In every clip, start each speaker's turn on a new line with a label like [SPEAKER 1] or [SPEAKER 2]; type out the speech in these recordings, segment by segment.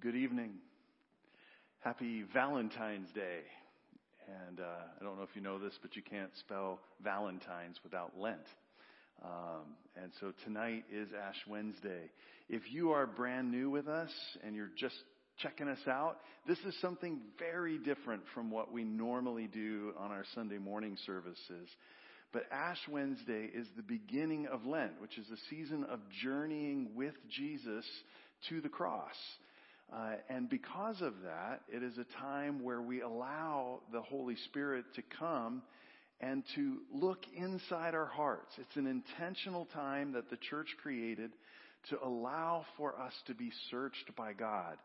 [SPEAKER 1] Good evening. Happy Valentine's Day. And uh, I don't know if you know this, but you can't spell Valentine's without Lent. Um, and so tonight is Ash Wednesday. If you are brand new with us and you're just checking us out, this is something very different from what we normally do on our Sunday morning services. But Ash Wednesday is the beginning of Lent, which is a season of journeying with Jesus to the cross. Uh, and because of that, it is a time where we allow the Holy Spirit to come and to look inside our hearts. It's an intentional time that the church created to allow for us to be searched by God,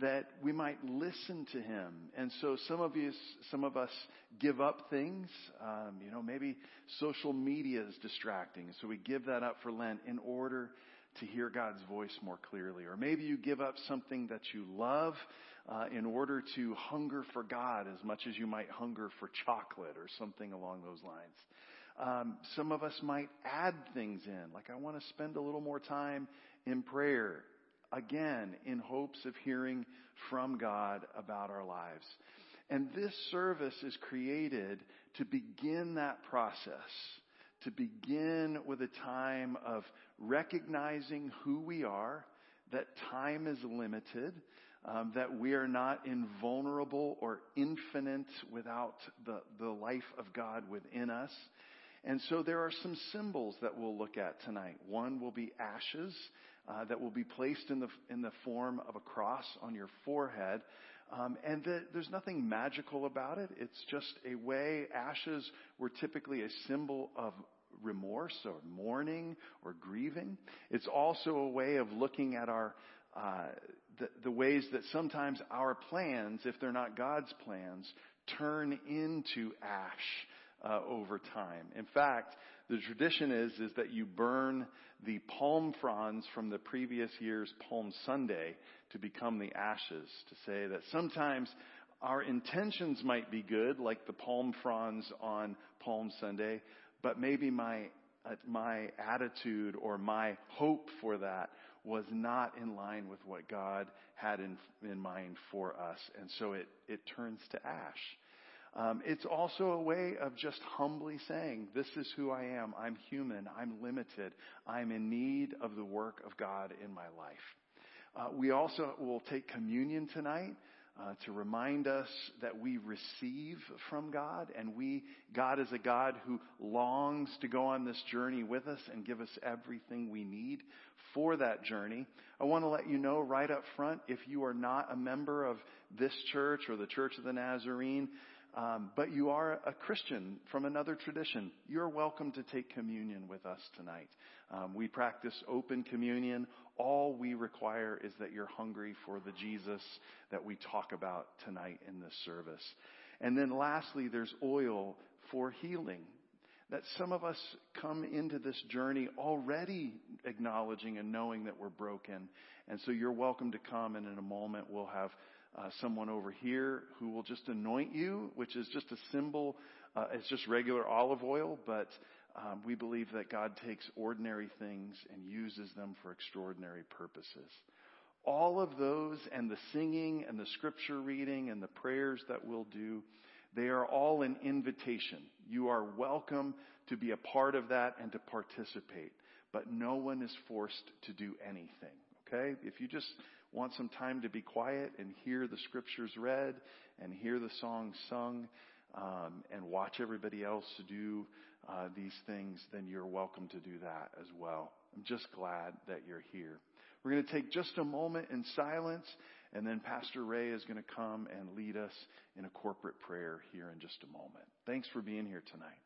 [SPEAKER 1] that we might listen to Him. And so some of you, some of us give up things. Um, you know, maybe social media is distracting, so we give that up for Lent in order to hear God's voice more clearly. Or maybe you give up something that you love uh, in order to hunger for God as much as you might hunger for chocolate or something along those lines. Um, some of us might add things in, like I want to spend a little more time in prayer, again, in hopes of hearing from God about our lives. And this service is created to begin that process to begin with a time of recognizing who we are, that time is limited, um, that we are not invulnerable or infinite without the, the life of God within us. And so there are some symbols that we'll look at tonight. One will be ashes uh, that will be placed in the in the form of a cross on your forehead, um, and the, there's nothing magical about it. It's just a way. Ashes were typically a symbol of remorse or mourning or grieving. It's also a way of looking at our uh, the, the ways that sometimes our plans, if they're not God's plans, turn into ash uh, over time. In fact, the tradition is is that you burn the palm fronds from the previous year's Palm Sunday to become the ashes. To say that sometimes our intentions might be good, like the palm fronds on Palm Sunday, but maybe my uh, my attitude or my hope for that was not in line with what God had in, in mind for us. And so it, it turns to ash. Um, it's also a way of just humbly saying, This is who I am. I'm human. I'm limited. I'm in need of the work of God in my life. Uh, we also will take communion tonight uh, to remind us that we receive from God and we, God is a God who longs to go on this journey with us and give us everything we need for that journey. I want to let you know right up front, if you are not a member of this church or the Church of the Nazarene, um, but you are a Christian from another tradition, you're welcome to take communion with us tonight. Um, we practice open communion. All we require is that you're hungry for the Jesus that we talk about tonight in this service. And then lastly, there's oil for healing. That some of us come into this journey already acknowledging and knowing that we're broken. And so you're welcome to come, and in a moment we'll have uh, someone over here who will just anoint you, which is just a symbol. Uh, it's just regular olive oil, but um, we believe that God takes ordinary things and uses them for extraordinary purposes. All of those and the singing and the scripture reading and the prayers that we'll do, they are all an invitation. You are welcome to be a part of that and to participate, but no one is forced to do anything. Okay? If you just want some time to be quiet and hear the scriptures read and hear the songs sung um, and watch everybody else do uh, these things, then you're welcome to do that as well. I'm just glad that you're here. We're going to take just a moment in silence, and then Pastor Ray is going to come and lead us in a corporate prayer here in just a moment. Thanks for being here tonight.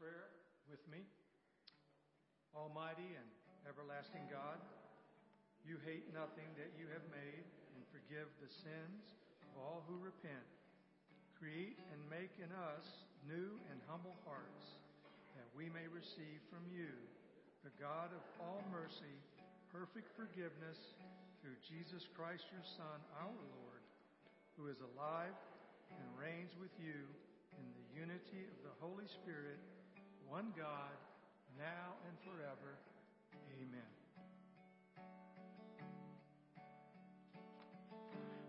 [SPEAKER 2] Prayer with me. Almighty and everlasting God, you hate nothing that you have made and forgive the sins of all who repent. Create and make in us new and humble hearts that we may receive from you, the God of all mercy, perfect forgiveness through Jesus Christ your Son, our Lord, who is alive and reigns with you in the unity of the Holy Spirit, one God, now and forever. Amen.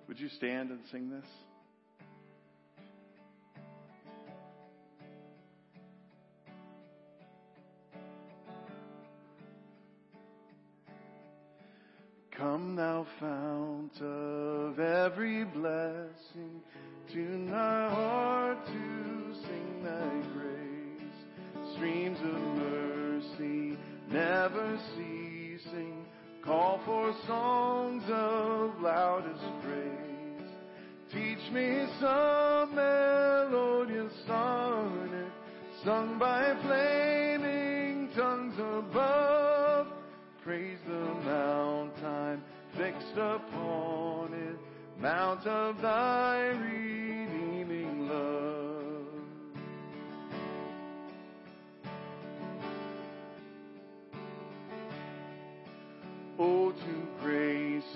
[SPEAKER 1] Would you stand and sing this? Come, thou fount of every blessing, tune thy heart to sing thy grace. Streams of mercy never ceasing, call for songs of loudest praise. Teach me some melodious sonnet, sung by flaming tongues above. Praise the mountain fixed upon it, mount of thy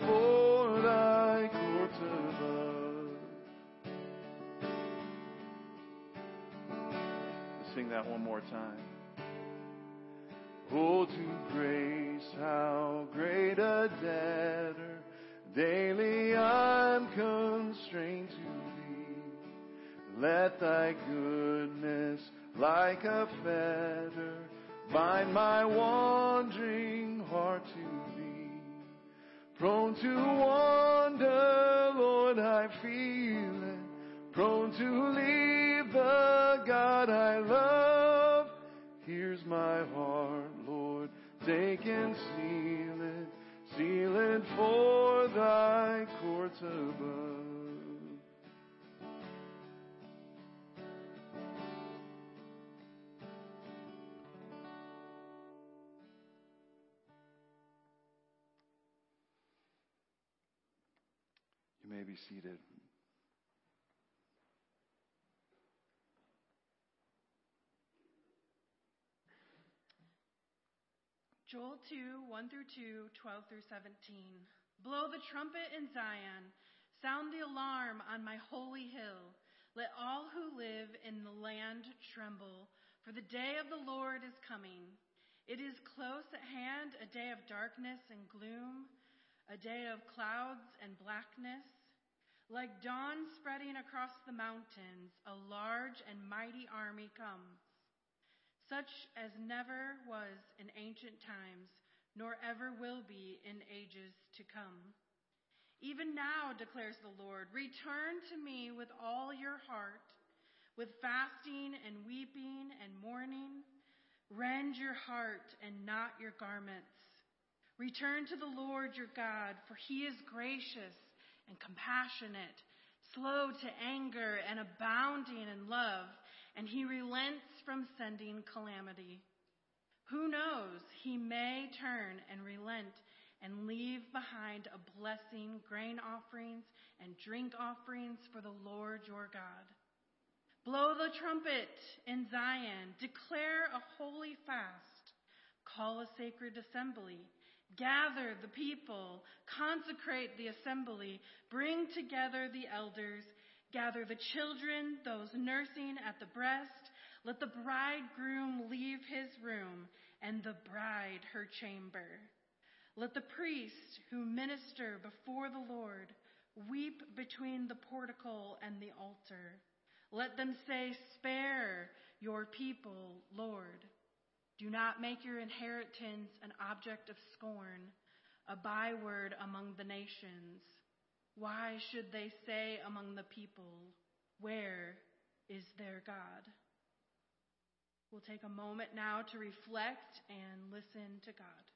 [SPEAKER 1] for thy courts above. Let's sing that one more time. Oh, to grace, how great a debtor daily I'm constrained to be. Let thy goodness, like a fetter, bind my wandering. Prone to wander, Lord, I feel it. Prone to leave the God I love. Here's my heart, Lord, take and seal it, seal it for thy courts above. May be seated.
[SPEAKER 3] Joel 2, 1 through 2, 12 through 17. Blow the trumpet in Zion. Sound the alarm on my holy hill. Let all who live in the land tremble, for the day of the Lord is coming. It is close at hand, a day of darkness and gloom, a day of clouds and blackness. Like dawn spreading across the mountains, a large and mighty army comes such as never was in ancient times, nor ever will be in ages to come. Even now, declares the Lord, return to me with all your heart, with fasting and weeping and mourning. Rend your heart and not your garments. Return to the Lord your God, for he is gracious and compassionate, slow to anger and abounding in love and he relents from sending calamity. Who knows? He may turn and relent and leave behind a blessing, grain offerings and drink offerings for the Lord your God. Blow the trumpet in Zion, declare a holy fast, call a sacred assembly, gather the people, consecrate the assembly, bring together the elders, Gather the children, those nursing at the breast. Let the bridegroom leave his room and the bride her chamber. Let the priests who minister before the Lord weep between the portico and the altar. Let them say, Spare your people, Lord. Do not make your inheritance an object of scorn, a byword among the nations. Why should they say among the people, Where is their God? We'll take a moment now to reflect and listen to God.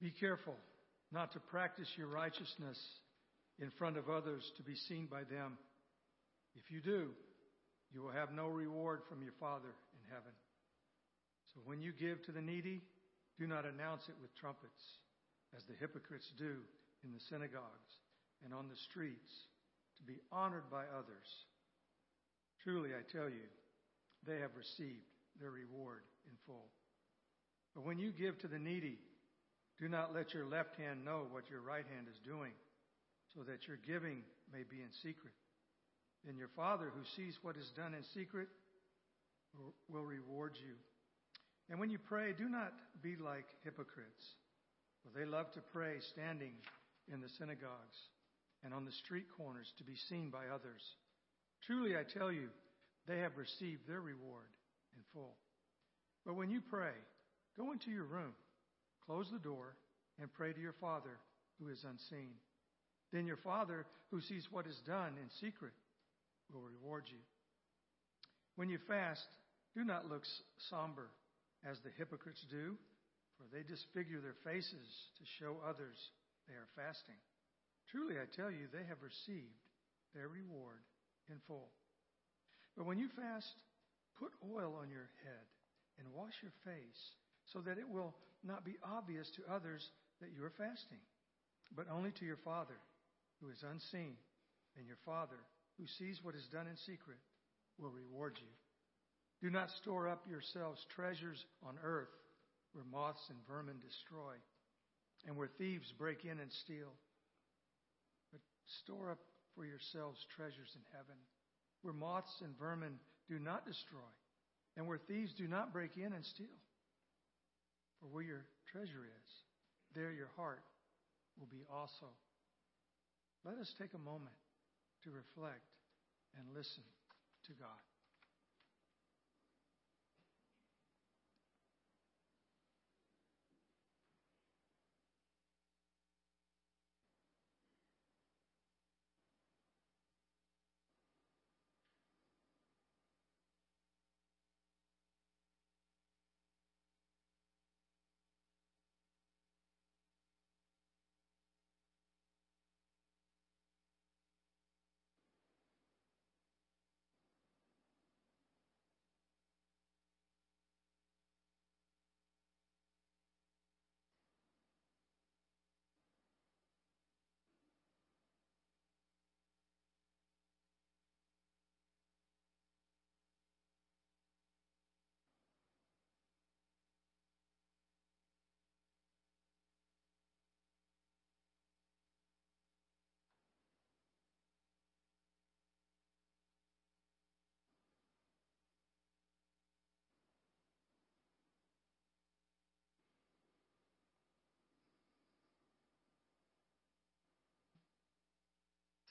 [SPEAKER 2] Be careful not to practice your righteousness in front of others to be seen by them. If you do, you will have no reward from your Father in heaven. So when you give to the needy, do not announce it with trumpets, as the hypocrites do in the synagogues and on the streets, to be honored by others. Truly, I tell you, they have received their reward in full. But when you give to the needy, do not let your left hand know what your right hand is doing, so that your giving may be in secret. Then your Father, who sees what is done in secret, will reward you. And when you pray, do not be like hypocrites, for they love to pray standing in the synagogues and on the street corners to be seen by others. Truly, I tell you, they have received their reward in full. But when you pray, go into your room Close the door and pray to your Father who is unseen. Then your Father who sees what is done in secret will reward you. When you fast, do not look somber as the hypocrites do, for they disfigure their faces to show others they are fasting. Truly, I tell you, they have received their reward in full. But when you fast, put oil on your head and wash your face so that it will not be obvious to others that you are fasting, but only to your Father who is unseen, and your Father who sees what is done in secret will reward you. Do not store up yourselves treasures on earth where moths and vermin destroy and where thieves break in and steal. But store up for yourselves treasures in heaven where moths and vermin do not destroy and where thieves do not break in and steal. For where your treasure is, there your heart will be also. Let us take a moment to reflect and listen to God.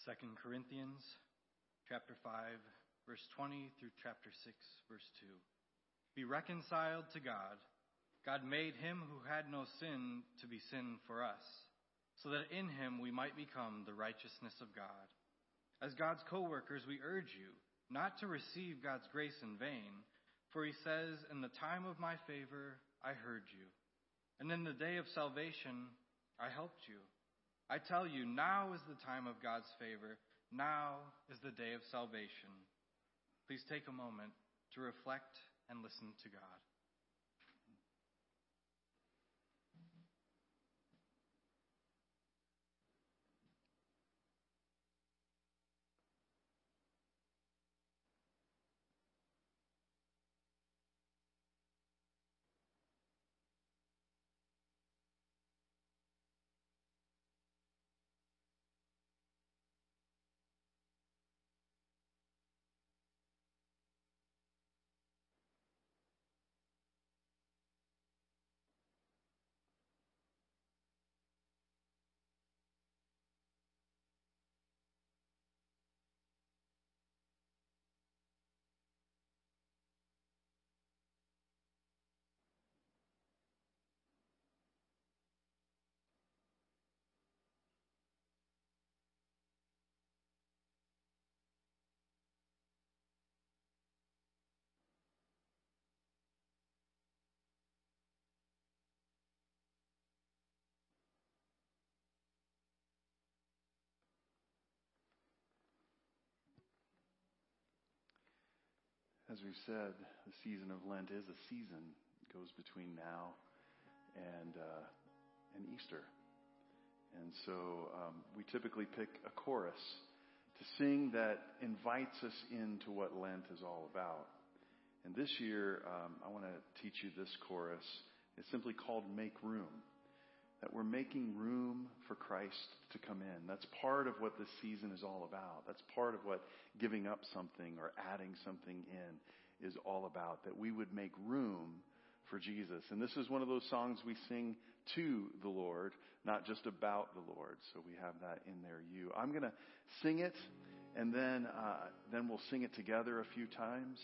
[SPEAKER 4] 2 Corinthians chapter 5 verse 20 through chapter 6 verse 2. Be reconciled to God. God made him who had no sin to be sin for us, so that in him we might become the righteousness of God. As God's co workers, we urge you not to receive God's grace in vain, for he says, In the time of my favor, I heard you, and in the day of salvation, I helped you. I tell you, now is the time of God's favor. Now is the day of salvation. Please take a moment to reflect and listen to God.
[SPEAKER 1] As we've said, the season of Lent is a season. It goes between now and uh, and Easter. And so um, we typically pick a chorus to sing that invites us into what Lent is all about. And this year, um, I want to teach you this chorus. It's simply called Make Room. That we're making room for Christ to come in. That's part of what this season is all about. That's part of what giving up something or adding something in is all about. That we would make room for Jesus. And this is one of those songs we sing to the Lord, not just about the Lord. So we have that in there. You. I'm going to sing it, and then uh, then we'll sing it together a few times,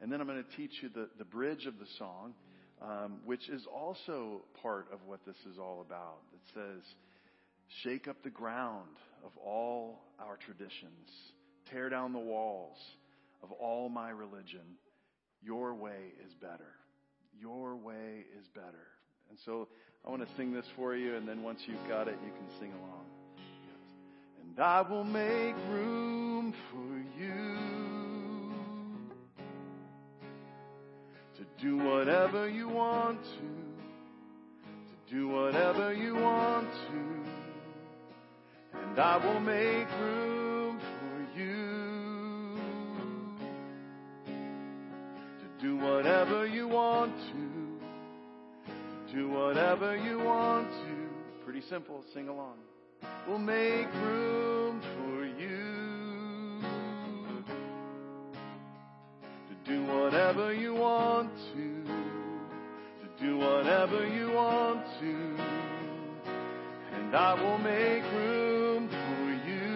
[SPEAKER 1] and then I'm going to teach you the the bridge of the song, um, which is also part of what this is all about. It says, "Shake up the ground of all our traditions." Tear down the walls of all my religion. Your way is better. Your way is better. And so I want to sing this for you, and then once you've got it, you can sing along. And I will make room for do whatever you want to, to do whatever you want to, and I will make room for you. To Do whatever you want to. Do whatever you want to. Pretty simple. Sing along. We'll make room for you to do whatever you do whatever you want to. And I will make room for you.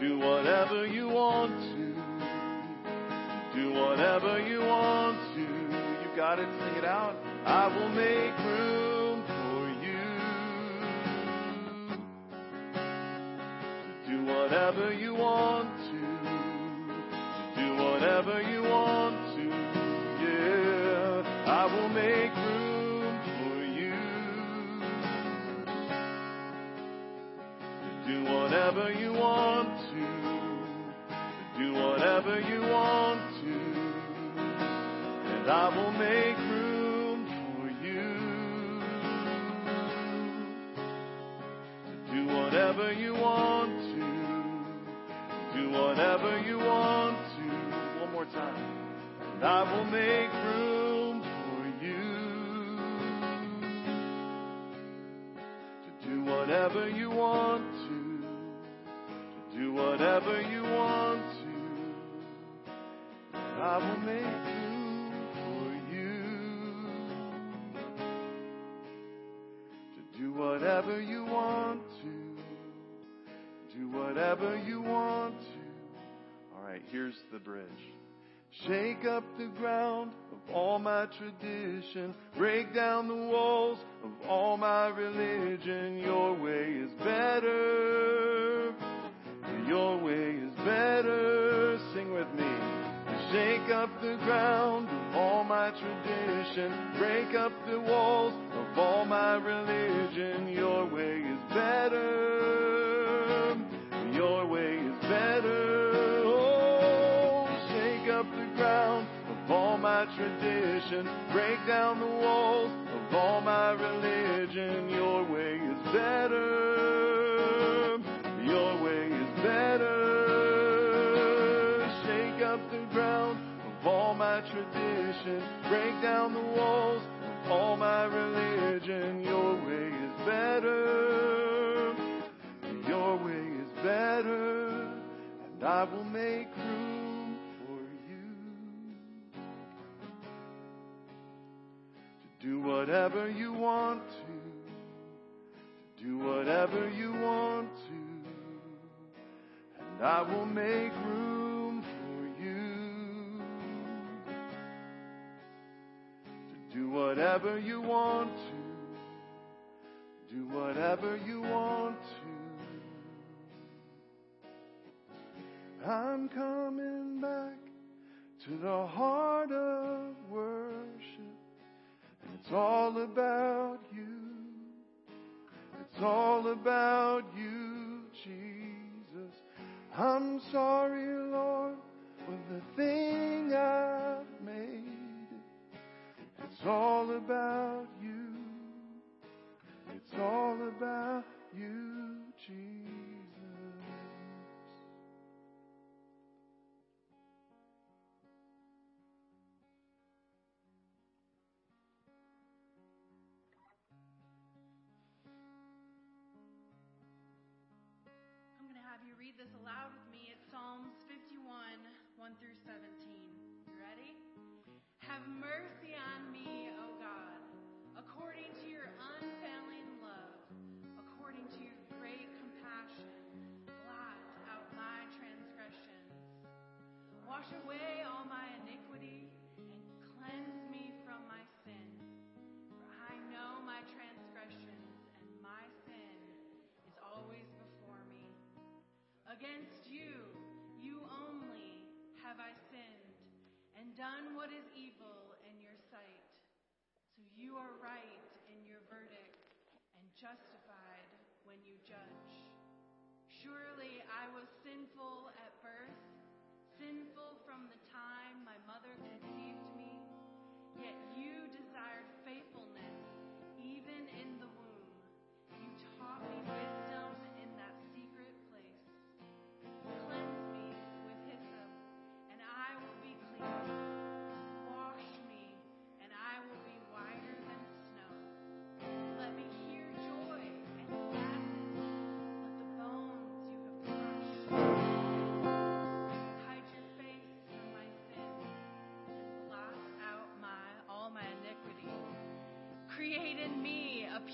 [SPEAKER 1] Do whatever you want to do whatever you want to. You got it, sing it out. I will make room for you. Do whatever you want to. Do whatever you want I will make room for you. Do whatever you want to. Do whatever you want to. and I will make room for you do whatever you want to, do whatever you want to. One more time. And I will make room whatever you want to, do whatever you want to. I will make room for you. To do whatever you want to. Do whatever you want to. All right, here's the bridge. Shake up the ground of my tradition. Break down the walls of all my religion. Your way is better. Your way is better. Sing with me. Shake up the ground of all my tradition. Break up the walls of all my religion. Your way is better. Tradition. Break down the walls of all my religion. Your way is better. Your way is better. Shake up the ground of all my tradition. Break down the walls of all my religion. Your way is better. Your way is better. And I will make room do whatever you want to. Do whatever you want to. And I will make room for you. To do whatever you want to. Do whatever you want to. I'm coming back to the heart of worship. It's all about you. It's all about you, Jesus. I'm sorry, Lord, for the thing I've made. It's all about you. It's all about you, Jesus.
[SPEAKER 3] Have you read this aloud with me. It's Psalms 51, 1 through 17. You ready? Have mercy on me, O God, according to your unfailing love, according to your great compassion. Blot out my transgressions. Wash away all my iniquity Against you, you only, have I sinned and done what is evil in your sight. So you are right in your verdict and justified when you judge. Surely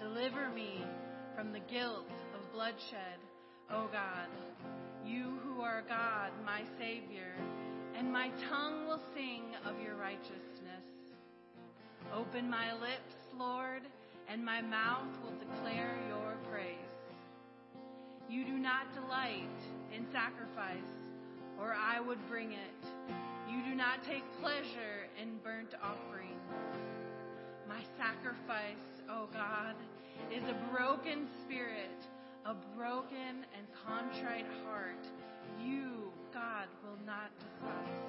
[SPEAKER 3] Deliver me from the guilt of bloodshed, O God, you who are God, my Savior, and my tongue will sing of your righteousness. Open my lips, Lord, and my mouth will declare your praise. You do not delight in sacrifice, or I would bring it. You do not take pleasure in burnt offerings. My sacrifice, O God, is a broken spirit, a broken and contrite heart. You, God, will not despise.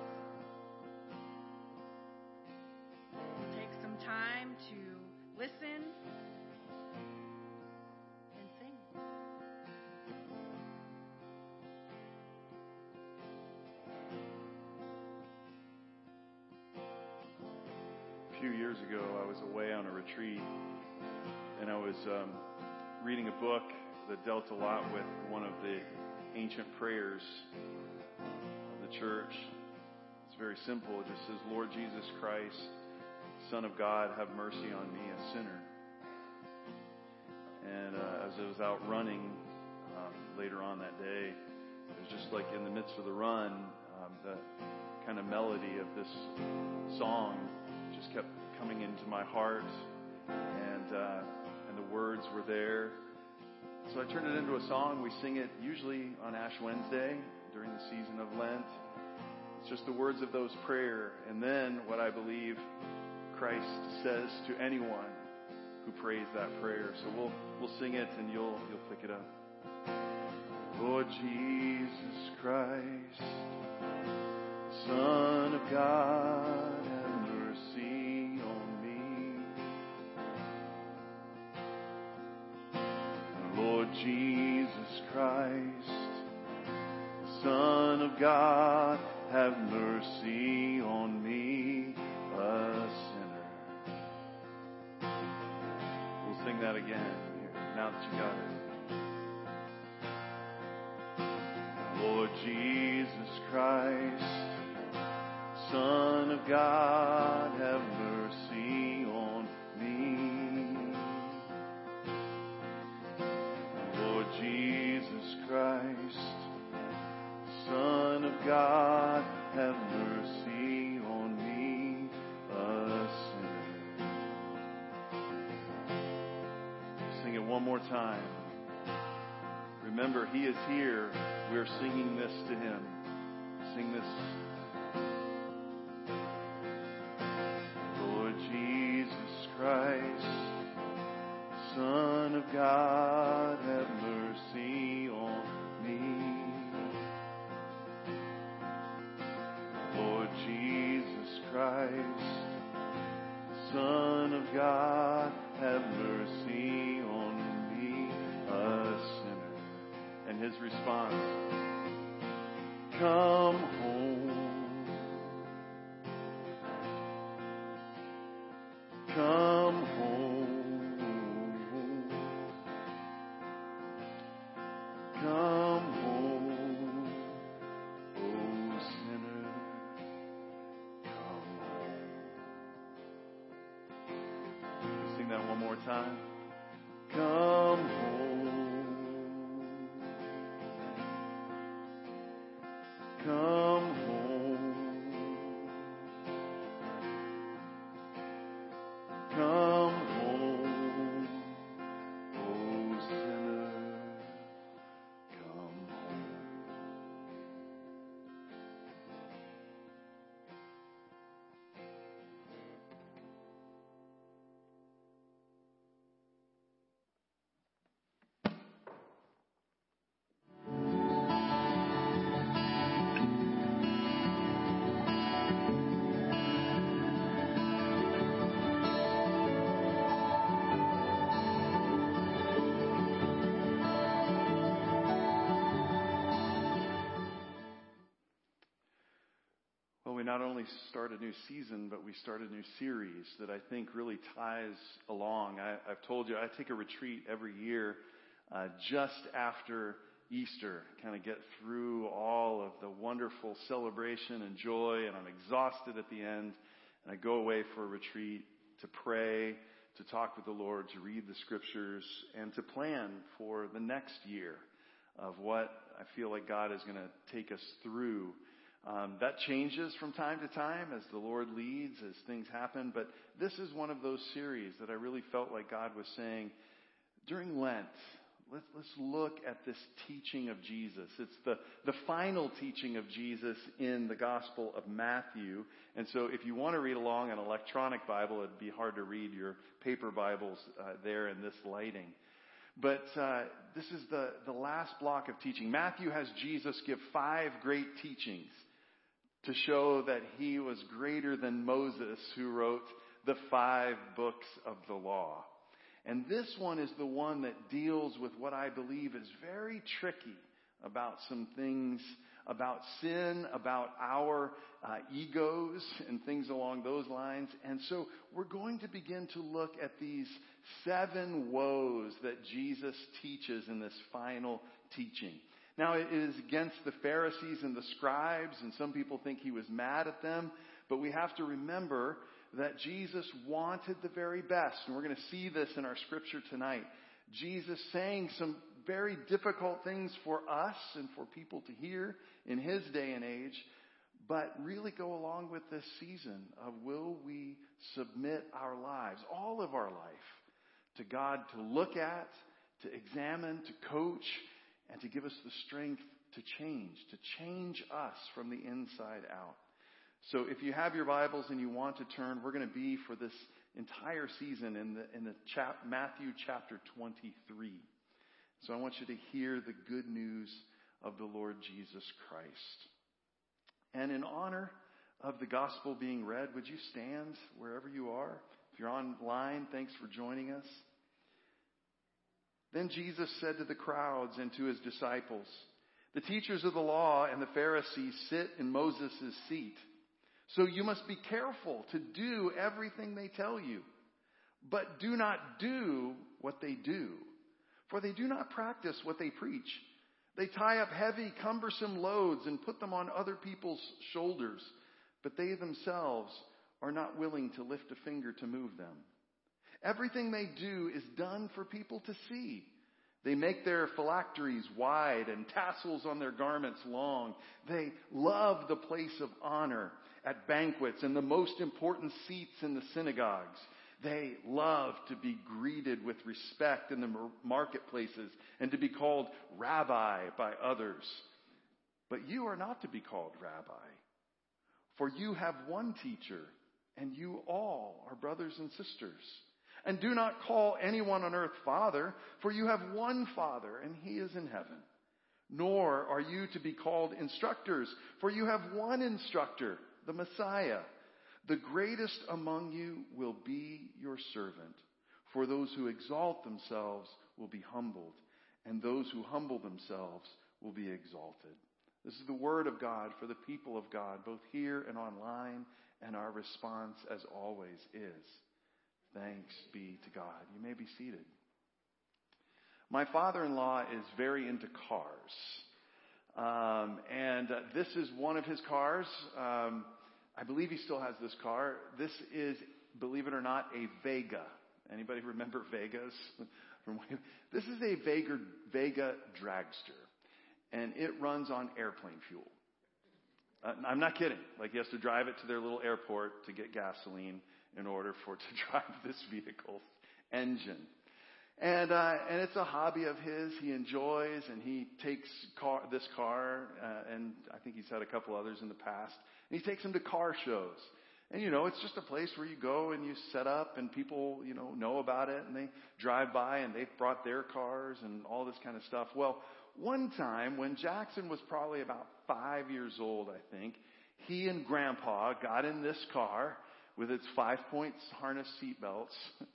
[SPEAKER 3] Take some time to listen. A
[SPEAKER 1] few years ago, I was away on a retreat, and I was um, reading a book that dealt a lot with one of the ancient prayers of the church. It's very simple. It just says, Lord Jesus Christ, Son of God, have mercy on me, a sinner. And uh, as I was out running um, later on that day, it was just like in the midst of the run, um, the kind of melody of this song just kept coming into my heart, and uh, the words were there. So I turned it into a song. We sing it usually on Ash Wednesday during the season of Lent. It's just the words of those prayer, and then what I believe Christ says to anyone who prays that prayer. So we'll we'll sing it, and you'll you'll pick it up. Lord Jesus Christ, Son of God, Jesus Christ, Son of God, have mercy on me, a sinner. We'll sing that again here, now that you got it. Lord Jesus Christ, Son of God, have mercy Christ, Son of God, have mercy on me, a sinner. Sing it one more time. Remember, He is here. We're singing this to Him. Sing this. Lord Jesus Christ, Son of God, that not only start a new season, but we start a new series that I think really ties along. I, I've told you I take a retreat every year uh, just after Easter, kind of get through all of the wonderful celebration and joy, and I'm exhausted at the end. And I go away for a retreat to pray, to talk with the Lord, to read the scriptures, and to plan for the next year of what I feel like God is going to take us through. Um, that changes from time to time as the Lord leads, as things happen. But this is one of those series that I really felt like God was saying during Lent. Let's, let's look at this teaching of Jesus. It's the, the final teaching of Jesus in the Gospel of Matthew. And so if you want to read along an electronic Bible, it'd be hard to read your paper Bibles uh, there in this lighting. But uh, this is the, the last block of teaching. Matthew has Jesus give five great teachings to show that he was greater than Moses who wrote the five books of the law. And this one is the one that deals with what I believe is very tricky about some things about sin, about our uh, egos and things along those lines. And so we're going to begin to look at these seven woes that Jesus teaches in this final teaching. Now it is against the Pharisees and the scribes, and some people think he was mad at them, but we have to remember that Jesus wanted the very best. And we're going to see this in our scripture tonight. Jesus saying some very difficult things for us and for people to hear in his day and age, but really go along with this season of will we submit our lives, all of our life, to God to look at, to examine, to coach, and to give us the strength to change, to change us from the inside out. So if you have your Bibles and you want to turn, we're going to be for this entire season in the, in the chap, Matthew chapter 23. So I want you to hear the good news of the Lord Jesus Christ. And in honor of the gospel being read, would you stand wherever you are? If you're online, thanks for joining us. Then Jesus said to the crowds and to his disciples, The teachers of the law and the Pharisees sit in Moses' seat. So you must be careful to do everything they tell you. But do not do what they do, for they do not practice what they preach. They tie up heavy, cumbersome loads and put them on other people's shoulders, but they themselves are not willing to lift a finger to move them. Everything they do is done for people to see. They make their phylacteries wide and tassels on their garments long. They love the place of honor at banquets and the most important seats in the synagogues. They love to be greeted with respect in the marketplaces and to be called rabbi by others. But you are not to be called rabbi, for you have one teacher, and you all are brothers and sisters. And do not call anyone on earth Father, for you have one Father, and he is in heaven. Nor are you to be called instructors, for you have one instructor, the Messiah. The greatest among you will be your servant. For those who exalt themselves will be humbled, and those who humble themselves will be exalted. This is the word of God for the people of God, both here and online, and our response, as always, is thanks be to God. You may be seated. My father in law is very into cars. Um, and uh, this is one of his cars. Um, I believe he still has this car. This is, believe it or not, a Vega. Anybody remember Vegas? this is a Vega, Vega dragster, and it runs on airplane fuel. Uh, I'm not kidding. Like he has to drive it to their little airport to get gasoline in order for to drive this vehicle's engine. And, uh, and it's a hobby of his. He enjoys and he takes car, this car, uh, and I think he's had a couple others in the past. And he takes them to car shows. And you know, it's just a place where you go and you set up and people, you know, know about it and they drive by and they've brought their cars and all this kind of stuff. Well, one time when Jackson was probably about five years old, I think, he and grandpa got in this car with its five points harness seatbelts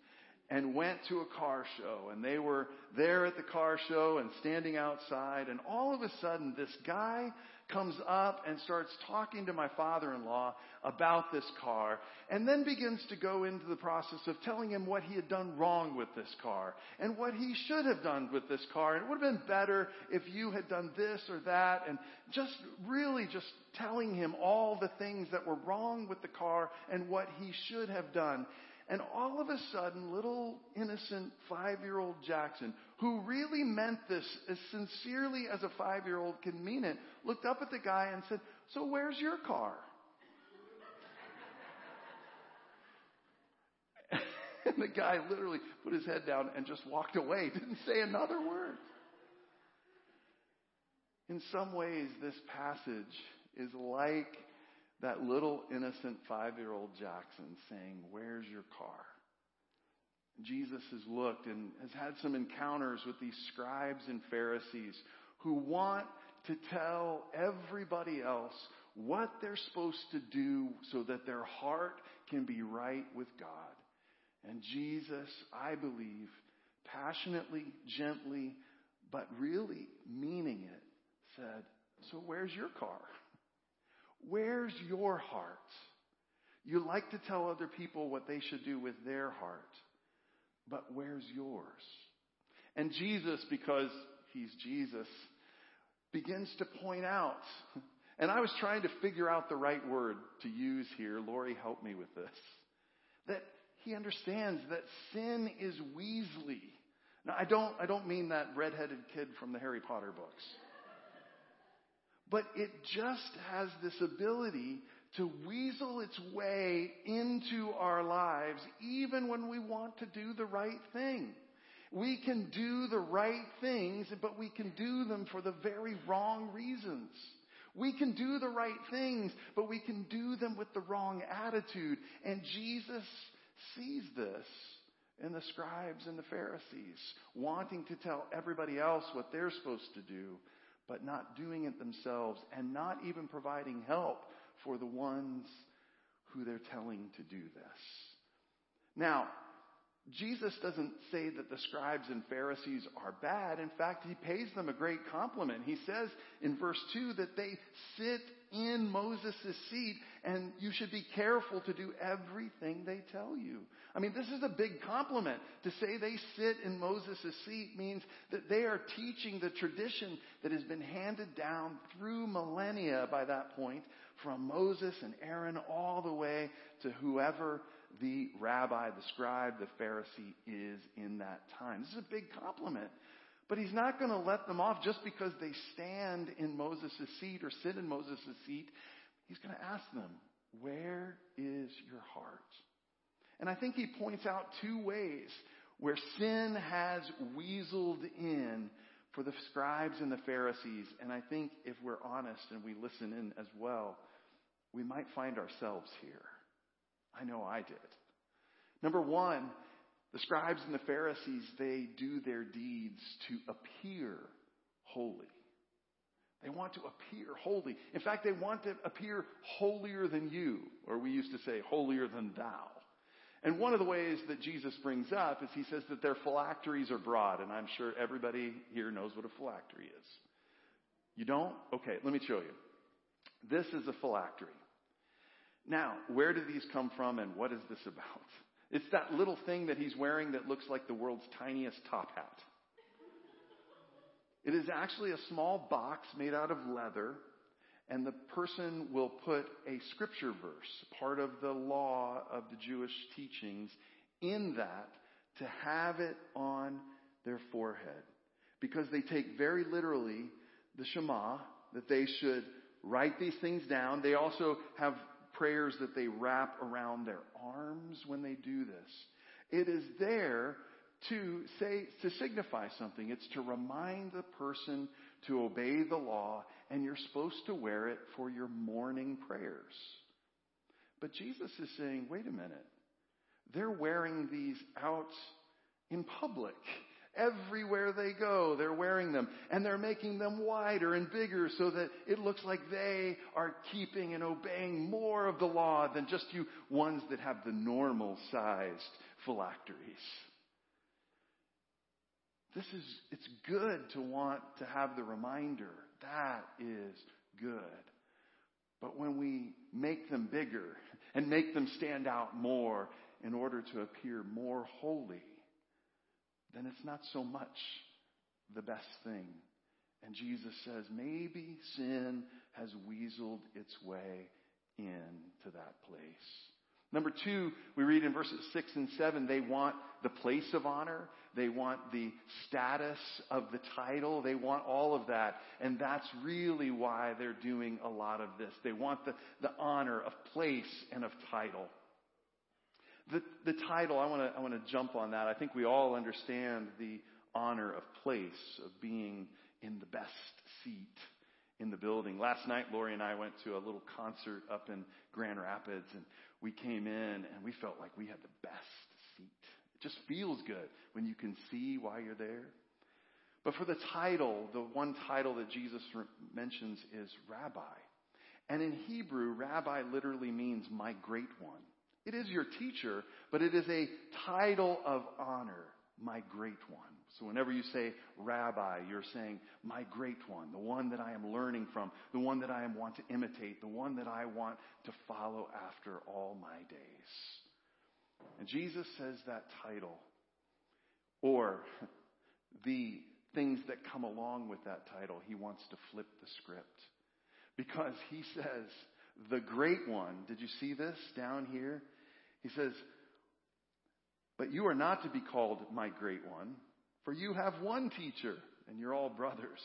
[SPEAKER 1] and went to a car show. And they were there at the car show and standing outside. And all of a sudden this guy comes up and starts talking to my father-in-law about this car and then begins to go into the process of telling him what he had done wrong with this car and what he should have done with this car. And it would have been better if you had done this or that. And just really just telling him all the things that were wrong with the car and what he should have done. And all of a sudden, little innocent five year old Jackson, who really meant this as sincerely as a five year old can mean it, looked up at the guy and said, So where's your car? and the guy literally put his head down and just walked away, didn't say another word. In some ways, this passage is like that little innocent five year old Jackson saying, Where's your car? Jesus has looked and has had some encounters with these scribes and Pharisees who want to tell everybody else what they're supposed to do so that their heart can be right with God. And Jesus, I believe, passionately, gently, but really meaning it, said, So where's your car? Where's your heart? You like to tell other people what they should do with their heart, but where's yours? And Jesus, because he's Jesus, begins to point out, and I was trying to figure out the right word to use here. Lori, help me with this. That he understands that sin is Weasley. Now, I don't, I don't mean that redheaded kid from the Harry Potter books. But it just has this ability to weasel its way into our lives even when we want to do the right thing. We can do the right things, but we can do them for the very wrong reasons. We can do the right things, but we can do them with the wrong attitude. And Jesus sees this in the scribes and the Pharisees, wanting to tell everybody else what they're supposed to do, but not doing it themselves and not even providing help for the ones who they're telling to do this. Now, Jesus doesn't say that the scribes and Pharisees are bad. In fact, he pays them a great compliment. He says in verse 2 that they sit in Moses' seat and you should be careful to do everything they tell you. I mean, this is a big compliment. To say they sit in Moses' seat means that they are teaching the tradition that has been handed down through millennia by that point from Moses and Aaron all the way to whoever the rabbi, the scribe, the Pharisee is in that time. This is a big compliment. But he's not going to let them off just because they stand in Moses' seat or sit in Moses' seat. He's going to ask them, Where is your heart? And I think he points out two ways where sin has weaseled in for the scribes and the Pharisees. And I think if we're honest and we listen in as well, we might find ourselves here. I know I did. Number one, the scribes and the Pharisees, they do their deeds to appear holy. They want to appear holy. In fact, they want to appear holier than you, or we used to say holier than thou. And one of the ways that Jesus brings up is he says that their phylacteries are broad, and I'm sure everybody here knows what a phylactery is. You don't? Okay, let me show you. This is a phylactery. Now, where do these come from and what is this about? It's that little thing that he's wearing that looks like the world's tiniest top hat. It is actually a small box made out of leather, and the person will put a scripture verse, part of the law of the Jewish teachings, in that to have it on their forehead. Because they take very literally the Shema, that they should write these things down. They also have prayers that they wrap around their arms when they do this. It is there to say, to signify something. It's to remind the person to obey the law, and you're supposed to wear it for your morning prayers. But Jesus is saying, wait a minute. They're wearing these out in public. Everywhere they go, they're wearing them. And they're making them wider and bigger so that it looks like they are keeping and obeying more of the law than just you ones that have the normal sized phylacteries. This is, it's good to want to have the reminder. That is good. But when we make them bigger and make them stand out more in order to appear more holy, then it's not so much the best thing. And Jesus says maybe sin has weaseled its way into that place. Number two, we read in verses six and seven, they want the place of honor. They want the status of the title. They want all of that. And that's really why they're doing a lot of this. They want the, the honor of place and of title. The, the title, I want to I want to jump on that. I think we all understand the honor of place, of being in the best seat in the building. Last night, Lori and I went to a little concert up in Grand Rapids, and we came in and we felt like we had the best seat. It just feels good when you can see why you're there. But for the title, the one title that Jesus mentions is rabbi. And in Hebrew, rabbi literally means my great one. It is your teacher, but it is a title of honor. my great one. So whenever you say rabbi, you're saying my great one, the one that I am learning from, the one that I want to imitate, the one that I want to follow after all my days. And Jesus says that title, or the things that come along with that title, he wants to flip the script. Because he says, the great one, did you see this down here? He says, but you are not to be called my great one, for you have one teacher, and you're all brothers.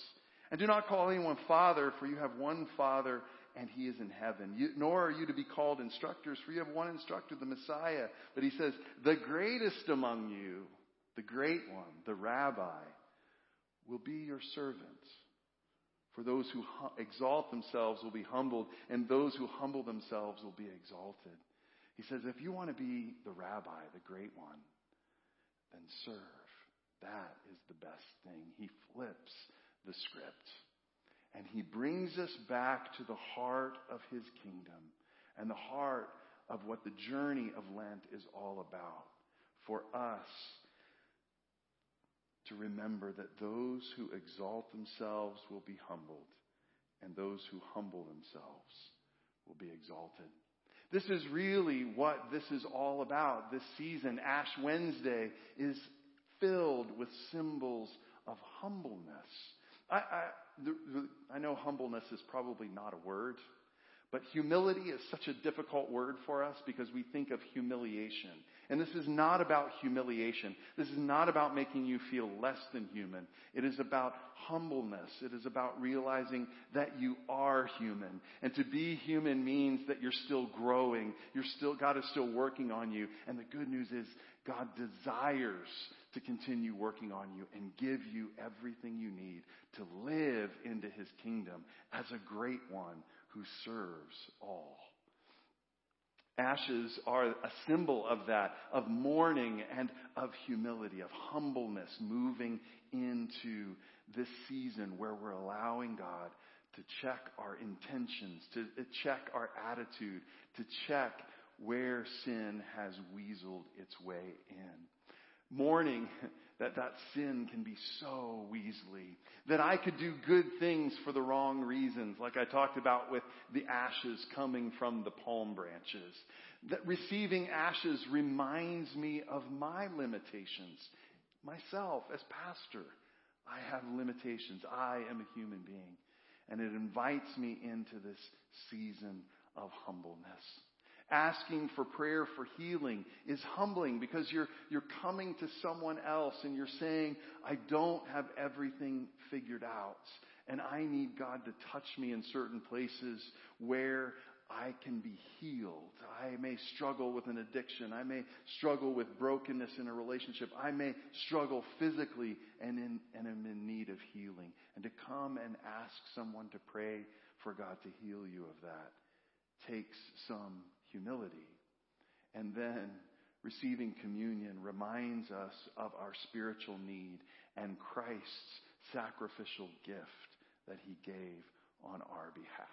[SPEAKER 1] And do not call anyone father, for you have one father, and he is in heaven. You, nor are you to be called instructors, for you have one instructor, the Messiah. But he says, the greatest among you, the great one, the rabbi, will be your servant. For those who exalt themselves will be humbled, and those who humble themselves will be exalted. He says, if you want to be the rabbi, the great one, then serve. That is the best thing. He flips the script. And he brings us back to the heart of his kingdom and the heart of what the journey of Lent is all about. For us to remember that those who exalt themselves will be humbled, and those who humble themselves will be exalted. This is really what this is all about. This season, Ash Wednesday, is filled with symbols of humbleness. I, I, the, I know humbleness is probably not a word, but humility is such a difficult word for us because we think of humiliation. And this is not about humiliation. This is not about making you feel less than human. It is about humbleness. It is about realizing that you are human. And to be human means that you're still growing. You're still, God is still working on you. And the good news is God desires to continue working on you and give you everything you need to live into his kingdom as a great one who serves all. Ashes are a symbol of that, of mourning and of humility, of humbleness, moving into this season where we're allowing God to check our intentions, to check our attitude, to check where sin has weaseled its way in. Mourning that that sin can be so weaselly. That I could do good things for the wrong reasons, like I talked about with the ashes coming from the palm branches. That receiving ashes reminds me of my limitations. Myself, as pastor, I have limitations. I am a human being. And it invites me into this season of humbleness asking for prayer for healing is humbling because you're, you're coming to someone else and you're saying, I don't have everything figured out. And I need God to touch me in certain places where I can be healed. I may struggle with an addiction. I may struggle with brokenness in a relationship. I may struggle physically and, in, and am in need of healing. And to come and ask someone to pray for God to heal you of that takes some humility. And then receiving communion reminds us of our spiritual need and Christ's sacrificial gift that he gave on our behalf.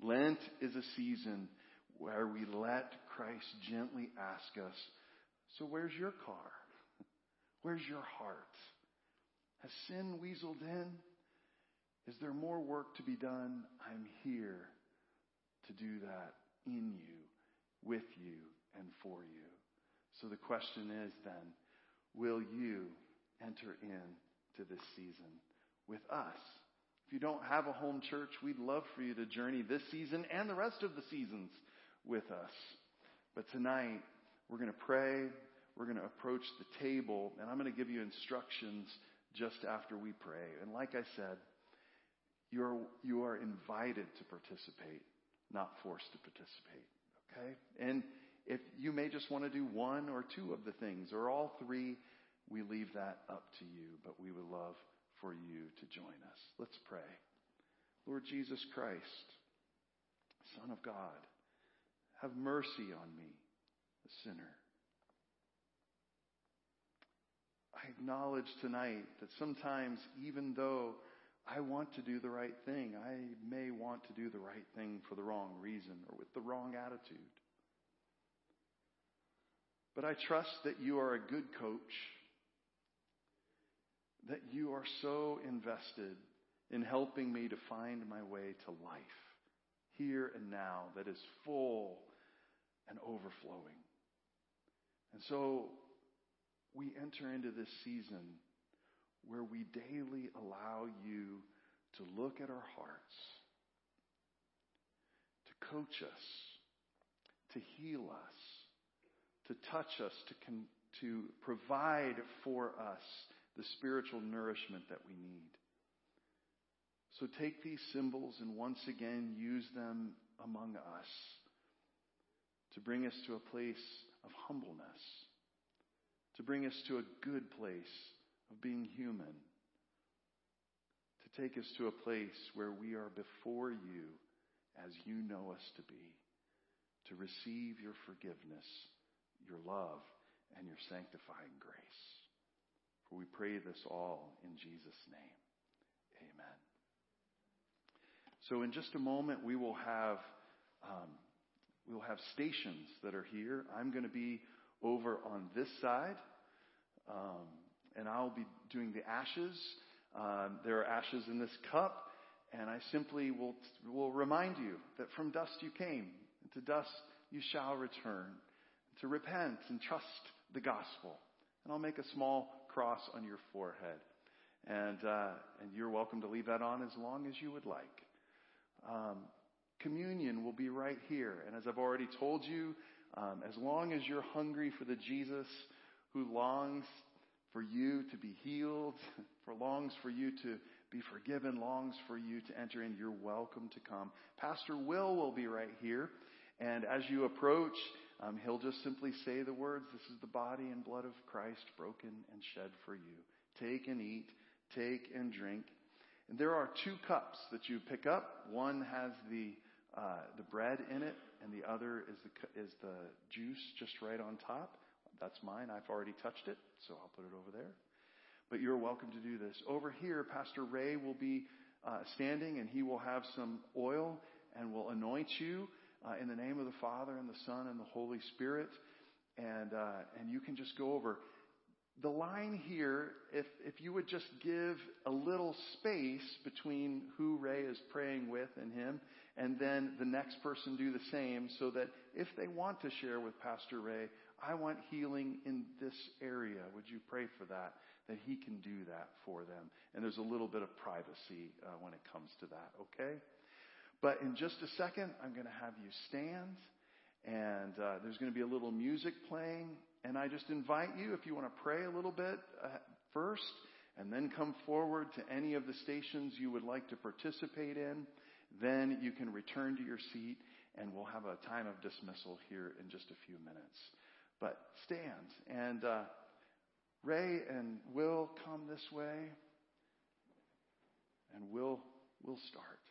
[SPEAKER 1] Lent is a season where we let Christ gently ask us, so where's your car? Where's your heart? Has sin weaseled in? Is there more work to be done? I'm here to do that in you, with you, and for you. So the question is then, will you enter into this season with us? If you don't have a home church, we'd love for you to journey this season and the rest of the seasons with us. But tonight, we're going to pray. We're going to approach the table, and I'm going to give you instructions just after we pray. And like I said, you're, you are invited to participate not forced to participate. Okay? And if you may just want to do one or two of the things or all three, we leave that up to you, but we would love for you to join us. Let's pray. Lord Jesus Christ, Son of God, have mercy on me, a sinner. I acknowledge tonight that sometimes, even though I want to do the right thing. I may want to do the right thing for the wrong reason or with the wrong attitude. But I trust that you are a good coach that you are so invested in helping me to find my way to life here and now that is full and overflowing. And so we enter into this season where we daily allow you to look at our hearts, to coach us, to heal us, to touch us, to, con- to provide for us the spiritual nourishment that we need. So take these symbols and once again use them among us to bring us to a place of humbleness, to bring us to a good place of being human, to take us to a place where we are before you as you know us to be, to receive your forgiveness, your love, and your sanctifying grace. For we pray this all in Jesus' name. Amen. So in just a moment, we will have um, we will have stations that are here. I'm going to be over on this side, um, and I'll be doing the ashes. Um, there are ashes in this cup, and I simply will will remind you that from dust you came, and to dust you shall return. To repent and trust the gospel, and I'll make a small cross on your forehead, and uh, and you're welcome to leave that on as long as you would like. Um, communion will be right here. And as I've already told you, um, as long as you're hungry for the Jesus who longs for you to be healed, for longs for you to be forgiven, longs for you to enter in, you're welcome to come. Pastor Will will be right here. And as you approach, um, he'll just simply say the words, This is the body and blood of Christ broken and shed for you. Take and eat, take and drink. And there are two cups that you pick up. One has the uh, the bread in it, and the other is the is the juice just right on top. That's mine. I've already touched it, so I'll put it over there. But you're welcome to do this. Over here, Pastor Ray will be uh, standing, and he will have some oil and will anoint you uh, in the name of the Father and the Son and the Holy Spirit. And uh, and you can just go over the line here, if, if you would just give a little space between who Ray is praying with and him, and then the next person do the same, so that if they want to share with Pastor Ray, I want healing in this area. Would you pray for that? That he can do that for them. And there's a little bit of privacy uh, when it comes to that, okay? But in just a second, I'm going to have you stand, and uh, there's going to be a little music playing. And I just invite you, if you want to pray a little bit uh, first, and then come forward to any of the stations you would like to participate in, then you can return to your seat and we'll have a time of dismissal here in just a few minutes. But stand and uh, Ray and Will come this way and we'll, we'll start.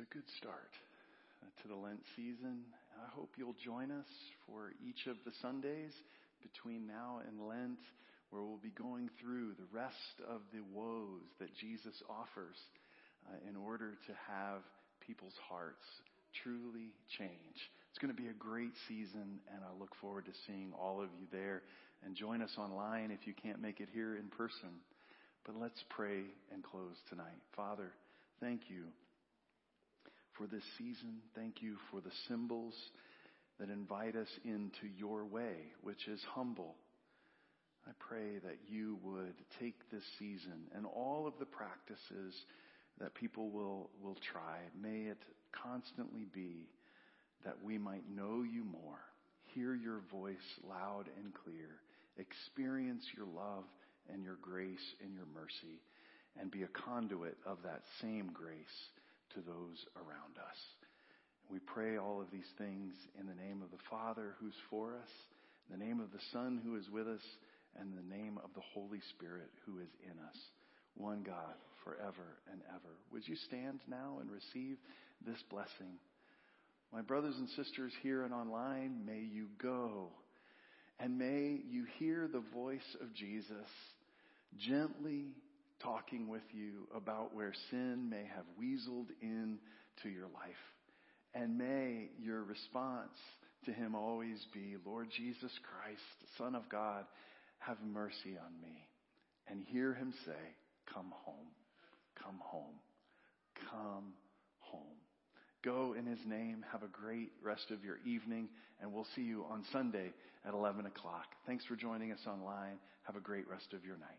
[SPEAKER 1] Good start uh, to the Lent season. I hope you'll join us for each of the Sundays between now and Lent, where we'll be going through the rest of the woes that Jesus offers uh, in order to have people's hearts truly change. It's going to be a great season, and I look forward to seeing all of you there. And join us online if you can't make it here in person. But let's pray and close tonight. Father, thank you for this season. Thank you for the symbols that invite us into your way, which is humble. I pray that you would take this season and all of the practices that people will, will try. May it constantly be that we might know you more, hear your voice loud and clear, experience your love and your grace and your mercy, and be a conduit of that same grace to those around us. We pray all of these things in the name of the Father who's for us, in the name of the Son who is with us, and the name of the Holy Spirit who is in us. One God forever and ever. Would you stand now and receive this blessing? My brothers and sisters here and online, may you go and may you hear the voice of Jesus gently talking with you about where sin may have weaseled into your life. And may your response to him always be, Lord Jesus Christ, Son of God, have mercy on me. And hear him say, Come home, come home, come home. Go in his name. Have a great rest of your evening, and we'll see you on Sunday at 11 o'clock. Thanks for joining us online. Have a great rest of your night.